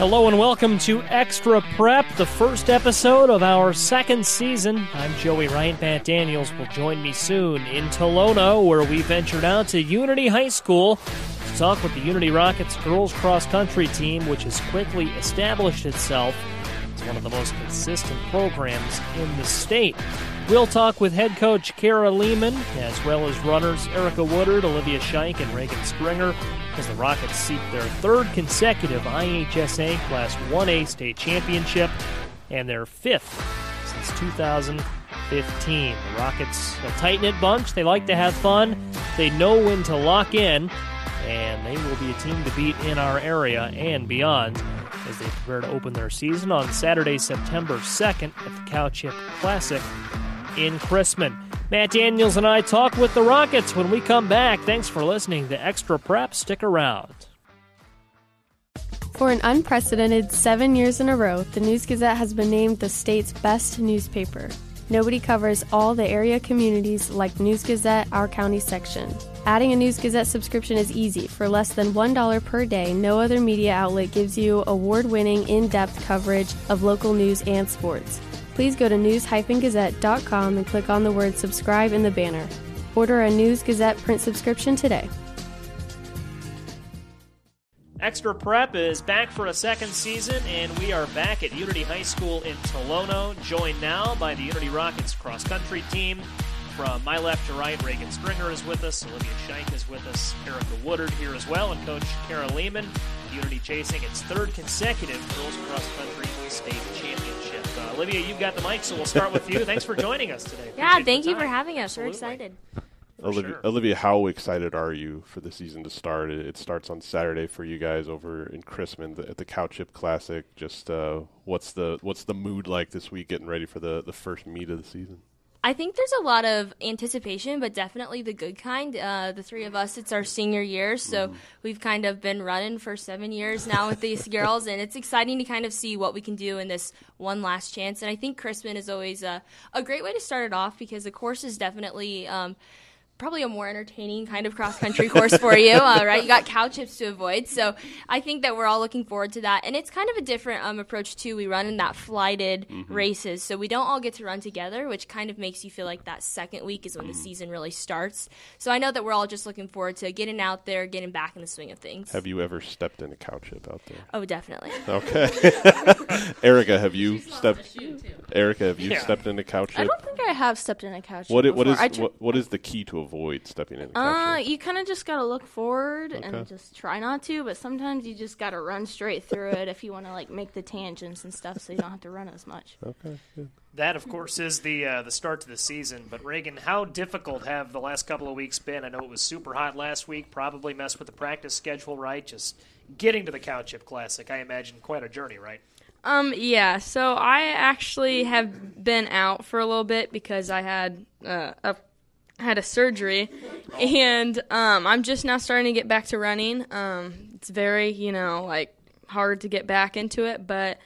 Hello and welcome to Extra Prep, the first episode of our second season. I'm Joey Wright. Matt Daniels will join me soon in Tolono, where we ventured out to Unity High School to talk with the Unity Rockets girls cross country team, which has quickly established itself as one of the most consistent programs in the state. We'll talk with head coach Kara Leaman, as well as runners Erica Woodard, Olivia Shike, and Reagen Stringer, as the Rockets seek their third consecutive IHSA Class 1A state championship and their fifth since 2015. The Rockets, a tight knit bunch, they like to have fun, they know when to lock in, and they will be a team to beat in our area and beyond as they prepare to open their season on Saturday, September 2nd at the Cow Chip Classic in Chrisman. Matt Daniels and I talk with the Rockets when we come back. Thanks for listening to Extra Prep. Stick around. For an unprecedented seven years in a row, the News Gazette has been named the state's best newspaper. Nobody covers all the area communities like News Gazette, our county section. Adding a News Gazette subscription is easy. For less than $1 per day, no other media outlet gives you award winning, in depth coverage of local news and sports please go to news-gazette.com and click on the word subscribe in the banner. Order a News Gazette print subscription today. Extra Prep is back for a second season, and we are back at Unity High School in Tolono, joined now by the Unity Rockets cross country team. From my left to right, Reagen Stringer is with us, Olivia Shike is with us, Erica Woodard here as well, and Coach Kara Leaman. Unity chasing its third consecutive girls cross country state championship. Uh, Olivia, you've got the mic, so we'll start with you. Thanks for joining us today. Appreciate yeah, thank you for having us. Absolutely. We're excited. Olivia, sure. Olivia, how excited are you for the season to start? It, it starts on Saturday for you guys over in Chrisman the, at the Cow Chip Classic. Just uh, what's the what's the mood like this week, getting ready for the, the first meet of the season? I think there's a lot of anticipation, but definitely the good kind. Uh, the three of us, it's our senior year, so mm-hmm. we've kind of been running for seven years now with these girls, and it's exciting to kind of see what we can do in this one last chance. And I think Chrisman is always a, a great way to start it off because the course is definitely. Um, probably a more entertaining kind of cross country course for you, uh, right? You got cow chips to avoid, so I think that we're all looking forward to that. And it's kind of a different um, approach too. We run in that flighted mm-hmm. races, so we don't all get to run together, which kind of makes you feel like that second week is when mm. the season really starts. So I know that we're all just looking forward to getting out there, getting back in the swing of things. Have you ever stepped in a cow chip out there? Oh, definitely. Okay. Erica, have you stepped? Erica, have you yeah. stepped in a cow chip? I don't think I have stepped in a cow chip. What, what is what, what is the key to avoid stepping in? Uh, you kind of just gotta look forward okay. and just try not to. But sometimes you just gotta run straight through it if you want to like make the tangents and stuff, so you don't have to run as much. Okay. Good. That, of course, is the uh, the start to the season. But Reagen, how difficult have the last couple of weeks been? I know it was super hot last week. Probably messed with the practice schedule, right? Just getting to the Cow Chip Classic. I imagine quite a journey, right? Um, yeah. So I actually have been out for a little bit because I had uh, a had a surgery, and um, I'm just now starting to get back to running. Um, it's very, you know, like hard to get back into it, but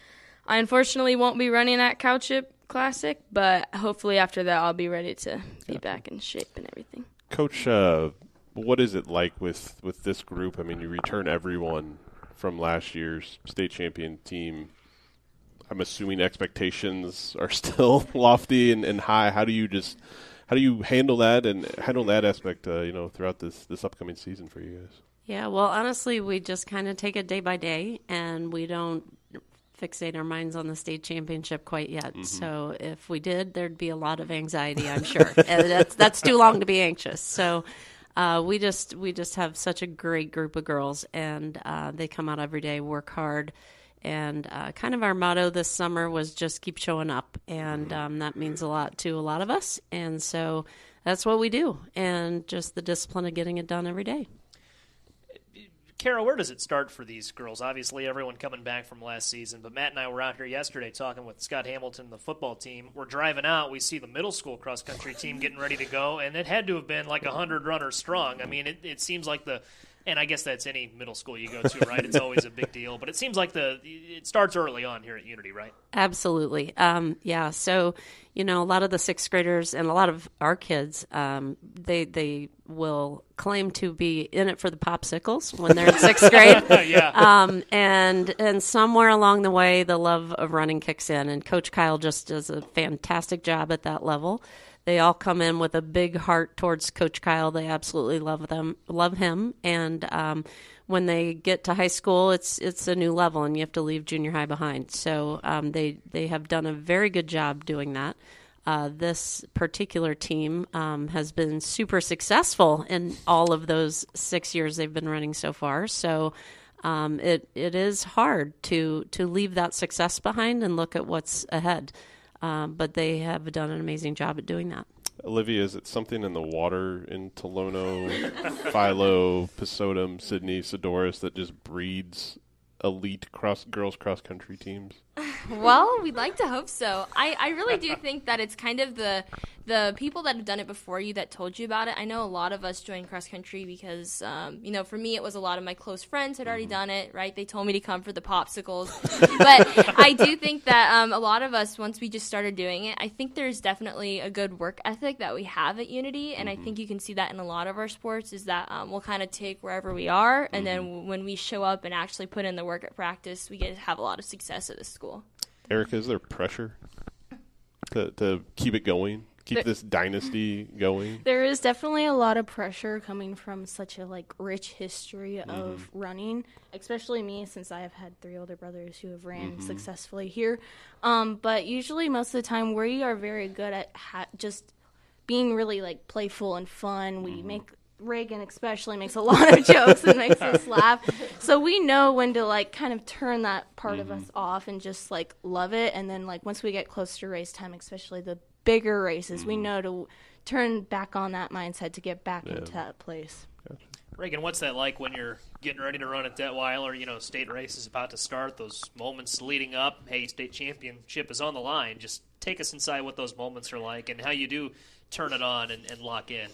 I unfortunately won't be running at Cow Chip Classic. But hopefully after that, I'll be ready to be back in shape and everything. Coach, uh, what is it like with with this group? I mean, you return everyone from last year's state champion team I'm assuming expectations are still lofty and, and high. How do you just how do you handle that and handle that aspect, uh, you know, throughout this this upcoming season for you guys? Yeah, well, honestly, we just kind of take it day by day, and we don't fixate our minds on the state championship quite yet. Mm-hmm. So if we did, there'd be a lot of anxiety, I'm sure. and that's that's too long to be anxious. So. Uh, we just we just have such a great group of girls, and uh, they come out every day, work hard, and uh, kind of our motto this summer was just keep showing up. And um, that means a lot to a lot of us. And so that's what we do. And just the discipline of getting it done every day. Kara, where does it start for these girls? Obviously, everyone coming back from last season, but Matt and I were out here yesterday talking with Scott Hamilton, the football team. We're driving out, we see the middle school cross country team getting ready to go, and it had to have been like 100 runners strong. I mean, it, it seems like the and I guess that's any middle school you go to, right? It's always a big deal. But it seems like the it starts early on here at Unity, right? Absolutely. Um, yeah. So, you know, a lot of the sixth graders and a lot of our kids, um, they they will claim to be in it for the popsicles when they're in sixth grade. yeah. Um, and and somewhere along the way, the love of running kicks in, and Coach Kyle just does a fantastic job at that level. They all come in with a big heart towards Coach Kyle. They absolutely love them, love him, and um, when they get to high school, it's it's a new level, and you have to leave junior high behind. So um, they they have done a very good job doing that. Uh, this particular team um, has been super successful in all of those six years they've been running so far. So um, it it is hard to to leave that success behind and look at what's ahead. Um, but they have done an amazing job at doing that. Olivia, is it something in the water in Tolono, Philo, Pesotum, Sidney, Sadorus that just breeds elite cross girls cross country teams? Well, we'd like to hope so. I, I really do think that it's kind of the the people that have done it before you that told you about it. I know a lot of us joined cross country because, um, you know, for me, it was a lot of my close friends had already done it, right? They told me to come for the popsicles. but I do think that um, a lot of us, once we just started doing it, I think there's definitely a good work ethic that we have at Unity. And I think you can see that in a lot of our sports is that um, we'll kind of take wherever we are. And then when we show up and actually put in the work at practice, we get to have a lot of success at the school. Erica, is there pressure to, to keep it going? Keep There- this dynasty going? There is definitely a lot of pressure coming from such a like rich history of mm-hmm. running, especially me since I have had three older brothers who have ran mm-hmm. successfully here. Um, but usually, most of the time, we are very good at ha- just being really like playful and fun. We mm-hmm. make Reagen especially makes a lot of jokes and makes us laugh. So we know when to like kind of turn that part of us off and just like love it. And then like once we get close to race time, especially the bigger races, we know to turn back on that mindset to get back into that place. Reagen, what's that like when you're getting ready to run at Detweiller? You know, state race is about to start. Those moments leading up, hey, state championship is on the line. Just take us inside what those moments are like and how you do turn it on and, and lock in.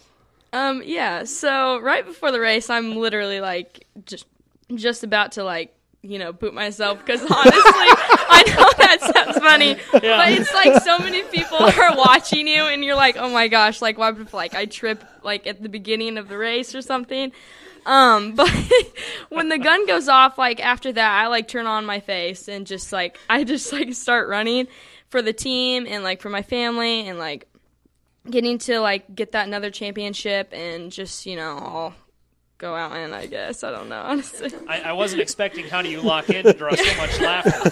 Um, yeah. So right before the race, I'm literally like just just about to like you know boot myself because honestly, I know that sounds funny, but it's like so many people are watching you, and you're like, oh my gosh, like what if like I trip like at the beginning of the race or something. Um, but when the gun goes off, like after that, I like turn on my face and just like I just like start running for the team and like for my family and like getting to like get that another championship and just you know I'll go out and I guess I don't know honestly. I, I wasn't expecting how do you lock in to draw so much laughter.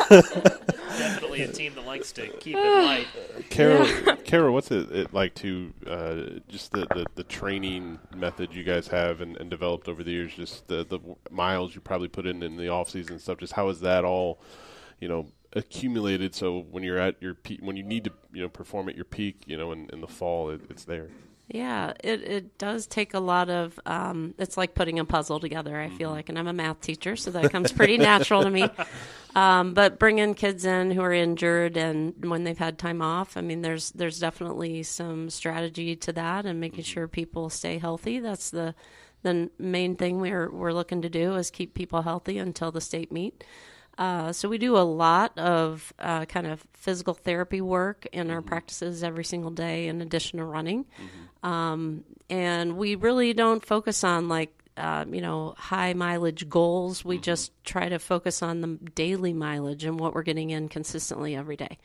Definitely a team that likes to keep it light. Kara, Kara, what's it, it like to uh, just the, the, the training method you guys have and, and developed over the years? Just the, the miles you probably put in in the off season and stuff. Just how is that all, you know, accumulated? So when you're at your peak, when you need to, you know, perform at your peak, you know, in, in the fall, it, it's there. Yeah, it, it does take a lot of. Um, it's like putting a puzzle together. I feel like, and I'm a math teacher, so that comes pretty natural to me. Um, but bringing kids in who are injured and when they've had time off, I mean, there's there's definitely some strategy to that, and making sure people stay healthy. That's the the main thing we're we're looking to do is keep people healthy until the state meet. Uh, so we do a lot of uh, kind of physical therapy work in our practices every single day, in addition to running. Um, and we really don't focus on like uh, you know high mileage goals. We just try to focus on the daily mileage and what we're getting in consistently every day.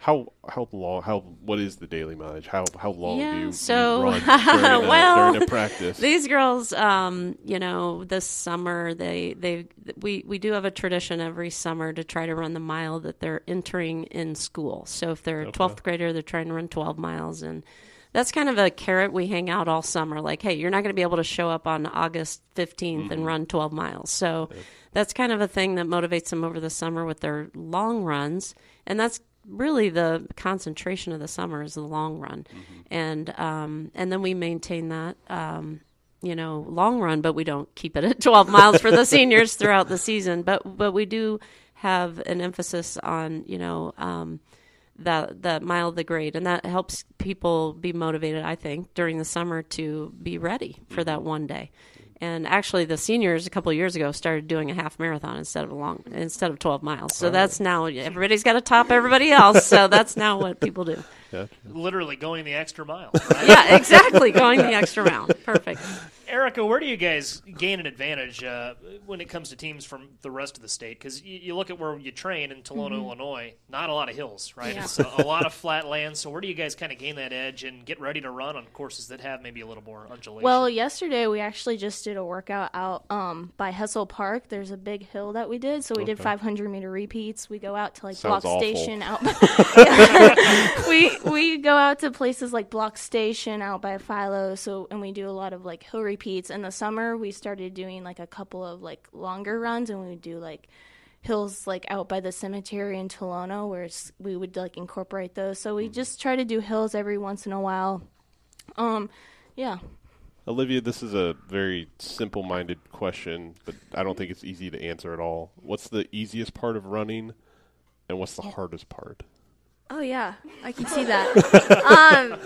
How how long? How what is the daily mileage? How how long Yeah, do you, so- you run during, a, well, during a practice? These girls, um, you know, this summer they they we we do have a tradition every summer to try to run the mile that they're entering in school. So if they're a twelfth grader, they're trying to run twelve miles, and that's kind of a carrot we hang out all summer. Like, hey, you're not going to be able to show up on August 15th and run twelve miles. So that's kind of a thing that motivates them over the summer with their long runs, and that's really the concentration of the summer is the long run, and um, and then we maintain that um, you know, long run, but we don't keep it at 12 miles for the seniors throughout the season. But but we do have an emphasis on, you know, um, the the mile of the grade, and that helps people be motivated. I think during the summer to be ready for that one day. And actually, the seniors a couple of years ago started doing a half marathon instead of a long instead of 12 miles. So that's now everybody's got to top everybody else. So that's now what people do. Literally going the extra mile. Yeah, exactly. Going the extra mile. Perfect. Erica, where do you guys gain an advantage uh, when it comes to teams from the rest of the state? Because you, you look at where you train in Tolono, Illinois, not a lot of hills, right? Yeah. It's a, a lot of flat land. So where do you guys kind of gain that edge and get ready to run on courses that have maybe a little more undulation? Well, yesterday we actually just did a workout out um, by Hessel Park. There's a big hill that we did, so we did 500 meter repeats. We go out to like Sounds Block awful. Station out. Yeah. we we go out to places like Block Station out by Philo. So and we do a lot of like hill repeats. In the summer, we started doing like a couple of like longer runs, and we would do like hills like out by the cemetery in Tolono, where it's, we would like incorporate those. So we just try to do hills every once in a while. Um, yeah. Olivia, this is a very simple minded question, but I don't think it's easy to answer at all. What's the easiest part of running, and what's the hardest part? Oh yeah, I can see that. um,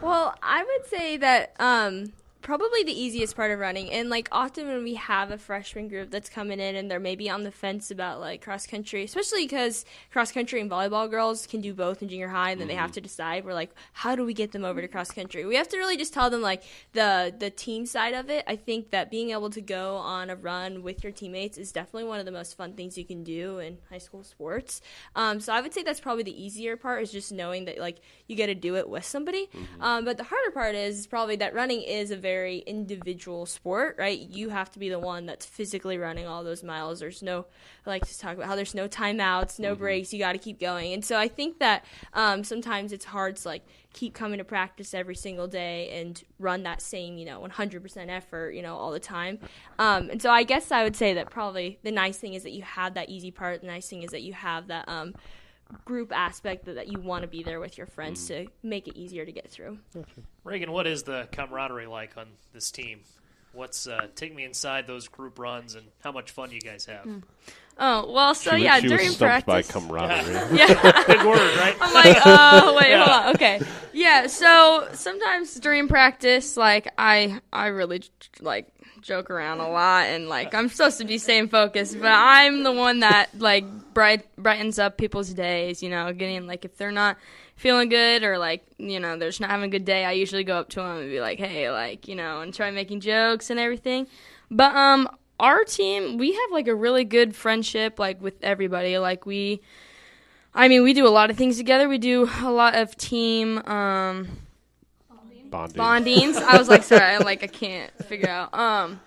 well, I would say that um, probably the easiest part of running, and like often when we have a freshman group that's coming in and they're maybe on the fence about like cross country, especially because cross country and volleyball girls can do both in junior high, and then they have to decide. We're like, how do we get them over to cross country? We have to really just tell them like the the team side of it. I think that being able to go on a run with your teammates is definitely one of the most fun things you can do in high school sports. Um, so I would say that's probably the easier part is just knowing that like you got to do it with somebody. Um, but the harder part is probably that running is a very individual sport, right? You have to be the one that's physically running all those miles. There's no I like to talk about how there's no timeouts, no breaks. You got to keep going. And so I think that um, sometimes it's hard to like keep coming to practice every single day and run that same, you know, 100% effort, you know, all the time. Um, and so I guess I would say that probably the nice thing is that you have that easy part. The nice thing is that you have that um, group aspect that, that you want to be there with your friends to make it easier to get through. Reagen, what is the camaraderie like on this team? What's uh, take me inside those group runs and how much fun you guys have? Oh well, so she, yeah, she during was practice. by camaraderie. yeah, Big word, right? I'm like, oh wait, Yeah. hold on. Okay, yeah. So sometimes during practice, like I, I really like joke around a lot, and like I'm supposed to be staying focused, but I'm the one that like bright brightens up people's days. You know, getting like if they're not feeling good or like you know they're just not having a good day, I usually go up to them and be like, hey, like you know, and try making jokes and everything. But um, our team, we have like a really good friendship, like with everybody. Like we. I mean, we do a lot of things together. We do a lot of team um, Bonding. bondings. I was like, sorry, I'm like, I can't figure out. Um,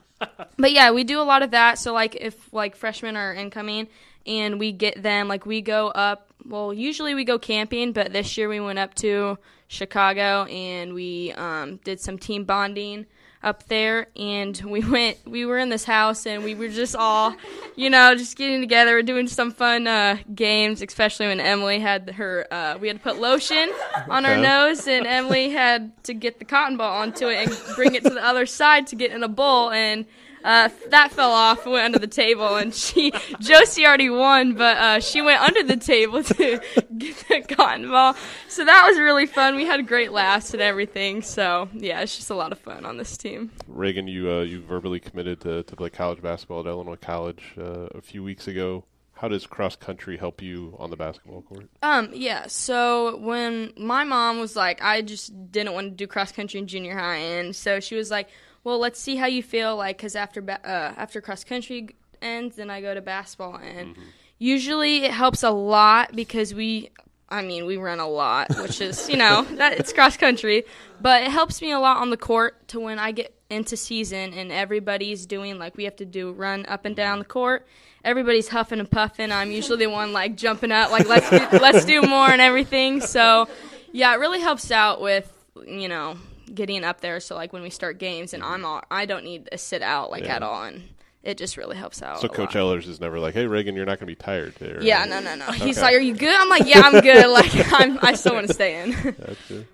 but yeah, we do a lot of that. So like, if like freshmen are incoming and we get them, like we go up. Well, usually we go camping, but this year we went up to Chicago and we um, did some team bonding up there and we went we were in this house and we were just all you know just getting together and doing some fun uh, games especially when emily had her uh, we had to put lotion on our nose and emily had to get the cotton ball onto it and bring it to the other side to get in a bowl and uh, that fell off went under the table and she josie already won but uh, she went under the table to get the cotton ball so that was really fun we had great laughs and everything so yeah it's just a lot of fun on this team Reagen, you uh, you verbally committed to, to play college basketball at Illinois College uh, a few weeks ago. How does cross country help you on the basketball court? Um, yeah. So when my mom was like, I just didn't want to do cross country in junior high, and so she was like, "Well, let's see how you feel like, because after ba- uh, after cross country ends, then I go to basketball, and usually it helps a lot because we." I mean, we run a lot, which is, you know, that it's cross country, but it helps me a lot on the court to when I get into season and everybody's doing like we have to do run up and down the court. Everybody's huffing and puffing. I'm usually the one like jumping up, like let's do, let's do more and everything. So, yeah, it really helps out with you know getting up there. So like when we start games and mm-hmm. I'm all, I don't need to sit out like Yeah. at all, and it just really helps out. So a Coach lot. Ellers is never like, "Hey, Reagen, you're not going to be tired today." or Yeah, no, no, no. He's Okay. like, "Are you good?" I'm like, "Yeah, I'm good." Like, I'm, I still want to stay in. Gotcha.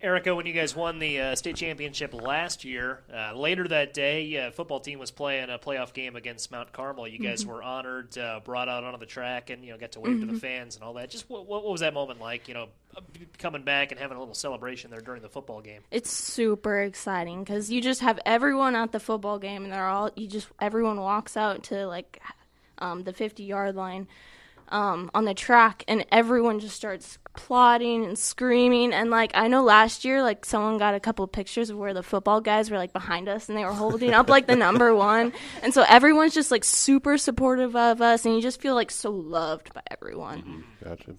Erica, when you guys won the uh, state championship last year, uh, later that day, uh, football team was playing a playoff game against Mount Carmel. You guys Mm-hmm. were honored, uh, brought out onto the track, and you know got to wave to the fans and all that. Just what, what was that moment like? You know, coming back and having a little celebration there during the football game. It's super exciting because you just have everyone at the football game, and they're all you just everyone walks out to like um, the 50 yard line um, on the track, and everyone just starts plotting and screaming. And like I know last year, like someone got a couple of pictures of where the football guys were like behind us, and they were holding up like the number one, and so everyone's just like super supportive of us, and you just feel like so loved by everyone. Gotcha.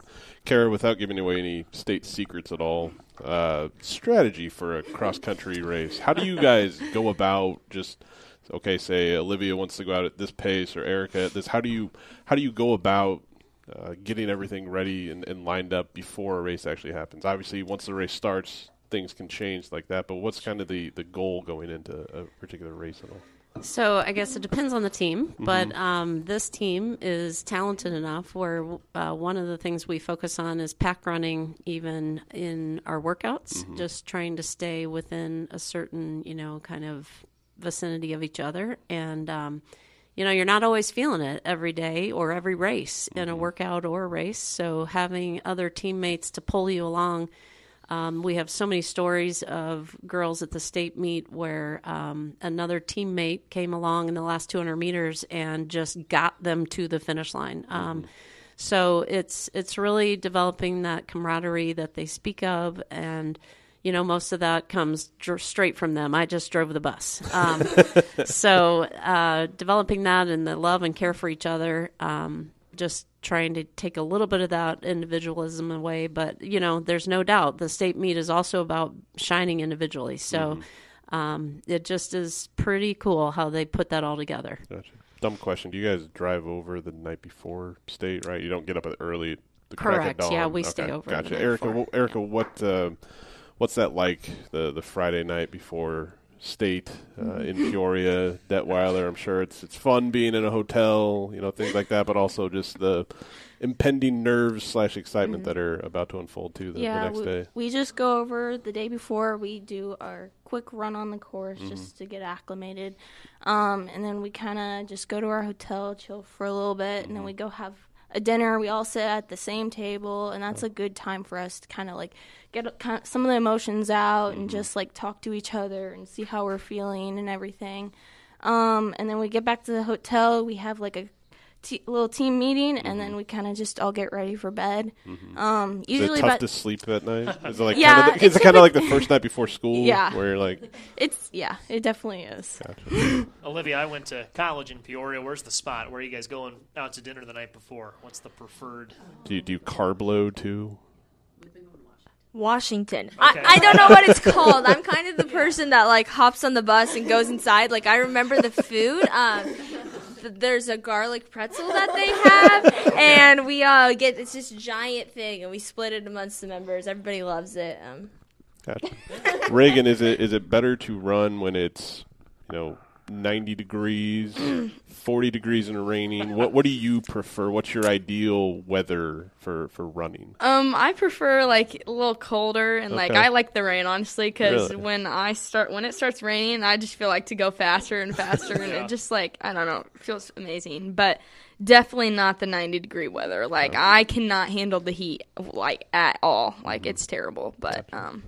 Kara, without giving away any state secrets at all, uh, strategy for a cross country race. How do you guys go about just okay? Say Olivia wants to go out at this pace, or Erica at this. How do you how do you go about uh, getting everything ready and, and lined up before a race actually happens? Obviously, once the race starts, things can change like that. But what's kind of the, the goal going into a particular race at all? So I guess it depends on the team, but um, this team is talented enough where uh, one of the things we focus on is pack running, even in our workouts, just trying to stay within a certain, you know, kind of vicinity of each other. And, um, you know, you're not always feeling it every day or every race in a workout or a race. So having other teammates to pull you along um, we have so many stories of girls at the state meet where um, another teammate came along in the last 200 meters and just got them to the finish line. Um, so it's it's really developing that camaraderie that they speak of, and you know most of that comes dr- straight from them. I just drove the bus, um, so uh, developing that and the love and care for each other. Um, just trying to take a little bit of that individualism away. But, you know, there's no doubt the state meet is also about shining individually. So um, it just is pretty cool how they put that all together. Gotcha. Dumb question. Do you guys drive over the night before state? Right, you don't get up early. The Correct. Yeah, we stay Okay, over the Gotcha, Erica. wh- Erica, what uh, what's that like? The the Friday night before state uh, in Peoria, Detweiller. I'm sure it's it's fun being in a hotel, you know, things like that, but also just the impending nerves slash excitement that are about to unfold too the, the next we, day. we just go over the day before. We do our quick run on the course Mm-hmm. just to get acclimated, um, and then we kind of just go to our hotel, chill for a little bit, and then Mm-hmm. we go have a dinner. We all sit at the same table, and that's a good time for us to kind of like get kind some of the emotions out Mm-hmm. and just like talk to each other and see how we're feeling and everything. Um, and then we get back to the hotel. We have like a t- little team meeting, and then we kind of just all get ready for bed. Um, Is it usually, tough about to sleep at night? Is it like Yeah, kinda, is it's it kind of like the first night before school? Yeah. where you're like, it's yeah, it definitely is. gotcha. Olivia, I went to college in Peoria. Where's the spot? Where are you guys going out to dinner the night before? What's the preferred? do you do you carb load too? Washington. Okay. I, I don't know what it's called. I'm kind of the person that like hops on the bus and goes inside. Like I remember the food. Um, th- there's a garlic pretzel that they have, and we uh, get it's this giant thing, and we split it amongst the members. Everybody loves it. Um, Gotcha. Reagen, is it is it better to run when it's you know ninety degrees, forty degrees and raining? What what do you prefer? What's your ideal weather for for running? Um, I prefer like a little colder and like Okay. I like the rain honestly because Really? when I start when it starts raining, I just feel like to go faster and faster and it just like I don't know, it feels amazing. But definitely not the 90 degree weather. Like I cannot handle the heat like at all. Like it's terrible. But um,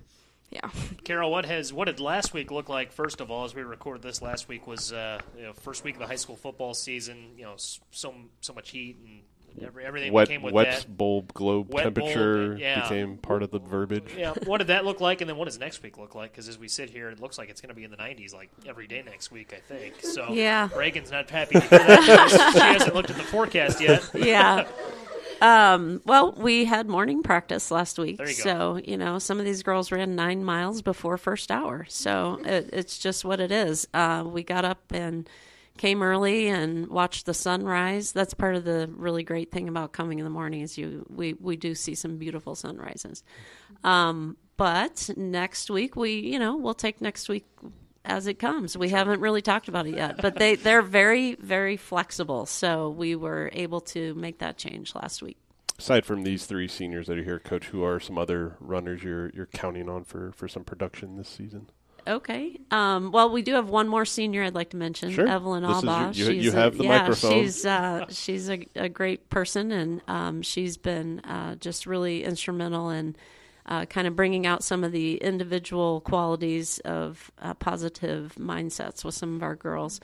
yeah. Kara, what has what did last week look like? First of all, as we record this, last week was uh, you know, first week of the high school football season. You know, so so much heat and every, everything Wet that came with wet that. bulb globe Wet bulb, temperature yeah. became part of the verbiage. Yeah, what did that look like, and then what does next week look like? Because as we sit here, it looks like it's going to be in the 90s like every day next week. I think so. Yeah. Reagen's not happy to hear that. she hasn't looked at the forecast yet. yeah. Um, well, we had morning practice last week, you so you know some of these girls ran nine miles before first hour. So it, it's just what it is. Uh, we got up and came early and watched the sunrise. That's part of the really great thing about coming in the morning is you we we do see some beautiful sunrises. Um, but next week we you know we'll take next week as it comes. We haven't really talked about it yet, but they they're very very flexible. So we were able to make that change last week. aside from these three seniors that are here, Coach, who are some other runners you're you're counting on for for some production this season? Okay. Um, well, we do have one more senior I'd like to mention, Sure. Evelyn This your- Alba. you- she's a- have the yeah, microphone. She's uh, she's a, a great person, and um, she's been uh, just really instrumental in uh, kind of bringing out some of the individual qualities of uh, positive mindsets with some of our girls.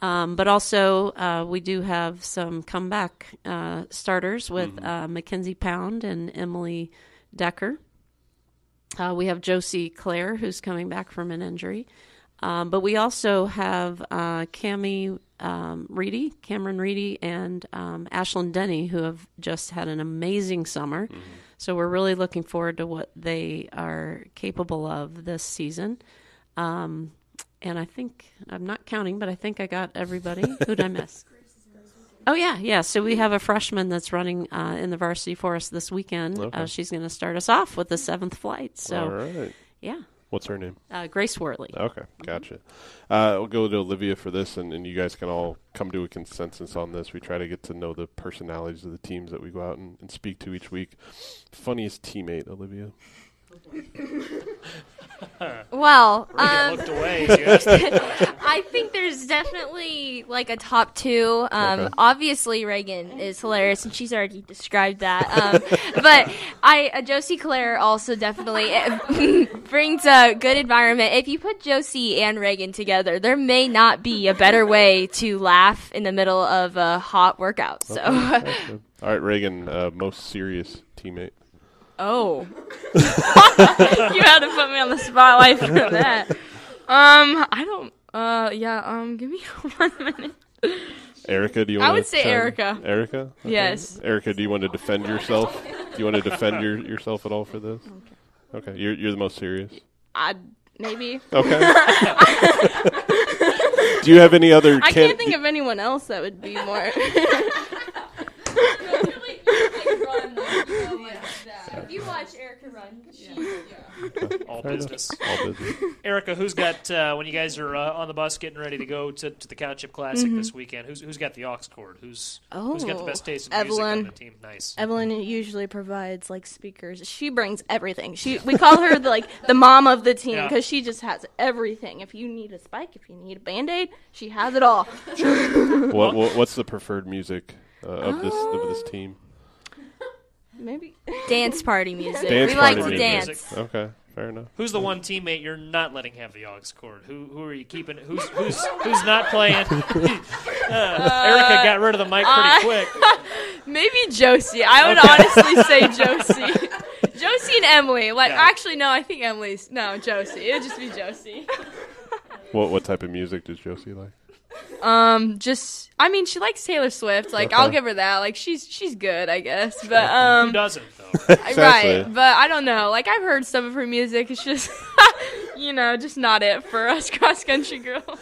Um, but also, uh, we do have some comeback uh, starters with uh, Mackenzie Pound and Emily Decker. Uh, we have Josie Claire, who's coming back from an injury. Um, but we also have uh, Cami um, Reedy, Cameron Reedy, and um, Ashlyn Denny, who have just had an amazing summer. So we're really looking forward to what they are capable of this season. Um, and I think, I'm not counting, but I think I got everybody. Who did I miss? Oh yeah, yeah. So we have a freshman that's running uh, in the varsity for us this weekend. Okay. Uh, she's going to start us off with the seventh flight. So All right. yeah, What's her name? uh, Grace Worley. Okay, gotcha. Uh, we'll go to Olivia for this, and, and you guys can all come to a consensus on this. We try to get to know the personalities of the teams that we go out and, and speak to each week. Funniest teammate, Olivia? Well, I um, looked away. as you asked that. I think there's definitely like a top two. Um, Okay. Obviously, Reagen is hilarious, and she's already described that. Um, but I, uh, Josie Claire also definitely eh, brings a good environment. If you put Josie and Reagen together, there may not be a better way to laugh in the middle of a hot workout. So, Gotcha. All right, Reagen, uh, most serious teammate. Oh. you had to put me on the spotlight for that. Um, I don't. Uh, yeah. Um, give me one minute. Erica, do you I want would say Erica. Erica? Okay. Yes. Erica, do you want to defend yourself? Do you want to defend your, yourself at all for this? Okay. You're, you're the most serious. I maybe. Okay. do you have any other? I can- can't think of anyone else that would be more. if you watch Erica run, All Fair enough. business. All business. Erica, who's got uh, when you guys are uh, on the bus getting ready to go to, to the Cow Chip Classic Mm-hmm. this weekend? Who's who's got the aux cord? Who's who's got the best taste in music on Evelyn. the team? Nice. Evelyn usually provides like speakers. She brings everything. She we call her the, like the mom of the team Yeah. because she just has everything. If you need a spike, if you need a band aid, she has it all. what, what what's the preferred music uh, of this of this team? Maybe dance party music. Dance we like party to music. dance. Okay, fair enough. Who's the one teammate you're not letting have the aux cord? Who who are you keeping? Who's who's who's not playing? Uh, Erica got rid of the mic pretty quick. maybe Josie. I would honestly say Josie. Josie and Emily. Like, Yeah. actually, no. I think Emily's. No, Josie. It would just be Josie. What what type of music does Josie like? Um, just. I mean, she likes Taylor Swift. Like, I'll give her that. Like, she's she's good, I guess. But Who um, doesn't though? Right? Exactly. right. But I don't know. Like, I've heard some of her music. It's just, you know, just not it for us cross country girls.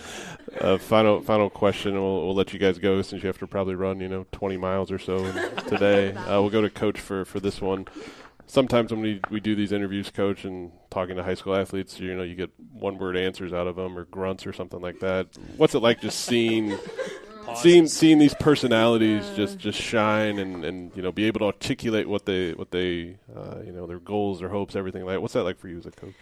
Uh, final final question. We'll, we'll let you guys go since you have to probably run, you know, 20 miles or so today. Uh, we'll go to coach for, for this one. Sometimes when we, we do these interviews, coach, and talking to high school athletes, you know, you get one word answers out of them or grunts or something like that. What's it like just seeing seeing seeing these personalities just just shine and, and you know be able to articulate what they what they uh, you know their goals, their hopes, everything like. What's that like for you as a coach?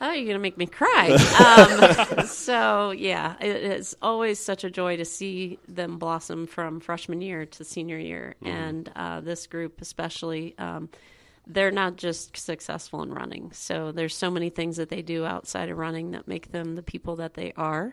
Oh, you're gonna make me cry. um, so yeah, it is always such a joy to see them blossom from freshman year to senior year, and uh, this group especially. Um, they're not just successful in running. So there's so many things that they do outside of running that make them the people that they are.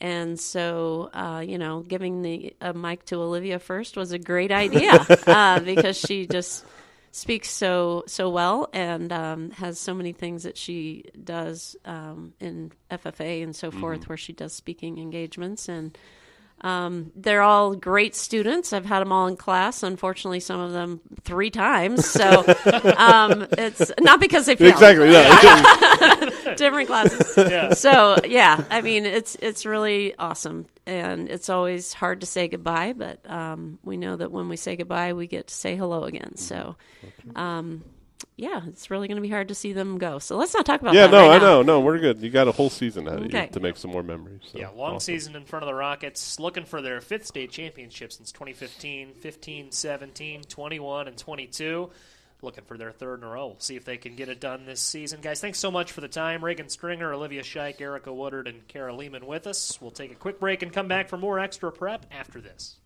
And so, uh, you know, giving the a mic to Olivia first was a great idea uh, because she just speaks so so well and um, has so many things that she does um, in FFA and so forth, where she does speaking engagements and. Um, they're all great students. I've had them all in class. Unfortunately, some of them three times. So um, it's not because they failed. Exactly. Yeah. Different classes. Yeah. So yeah, I mean it's it's really awesome, and it's always hard to say goodbye, but um, we know that when we say goodbye, we get to say hello again. So um, yeah, it's really going to be hard to see them go. So let's not talk about Yeah, that. Yeah, no, right I now. know, no, we're good. You got a whole season ahead of Okay. you to make some more memories. so Yeah, long awesome. season in front of the Rockets, looking for their fifth state championship since 2015, 15, 17, 21, and 22. Looking for their third in a row. We'll see if they can get it done this season. Guys, thanks so much for the time. Reagen Stringer, Olivia Shike, Erica Woodard, and Kara Leaman with us. We'll take a quick break and come back for more extra prep after this.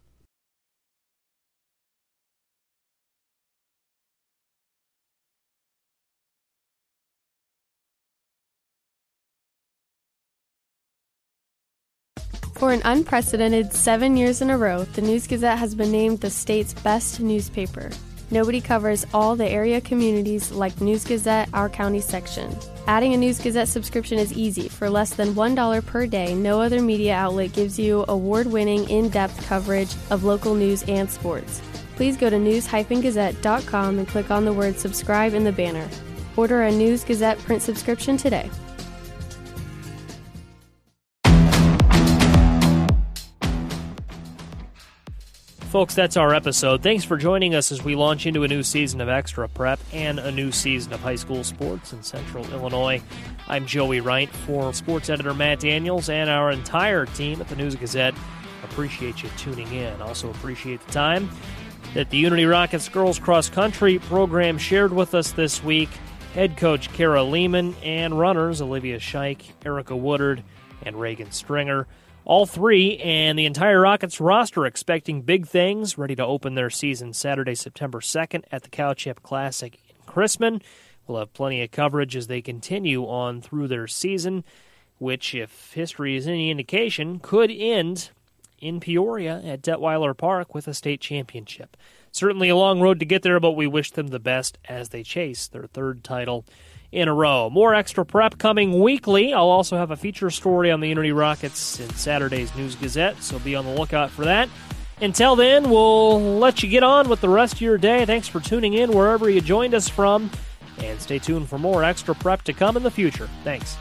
For an unprecedented seven years in a row, the News Gazette has been named the state's best newspaper. Nobody covers all the area communities like News Gazette, our county section. Adding a News Gazette subscription is easy. For less than $1 per day, no other media outlet gives you award winning, in depth coverage of local news and sports. Please go to news-gazette.com and click on the word subscribe in the banner. Order a News Gazette print subscription today. Folks, that's our episode. Thanks for joining us as we launch into a new season of Extra Prep and a new season of high school sports in Central Illinois. I'm Joey Wright for sports editor Matt Daniels and our entire team at the News Gazette. Appreciate you tuning in. Also appreciate the time that the Unity Rockets girls cross country program shared with us this week. Head coach Kara Leaman and runners Olivia Shike, Erica Woodard, and Reagen Stringer. All three and the entire Rockets roster expecting big things, ready to open their season Saturday, September 2nd at the Cowchip Classic in Chrisman. We'll have plenty of coverage as they continue on through their season, which, if history is any indication, could end in Peoria at Detweiller Park with a state championship. Certainly a long road to get there, but we wish them the best as they chase their third title in a row. More extra prep coming weekly. I'll also have a feature story on the Unity Rockets in Saturday's News Gazette, so be on the lookout for that. Until then, we'll let you get on with the rest of your day. Thanks for tuning in wherever you joined us from, and stay tuned for more extra prep to come in the future. Thanks.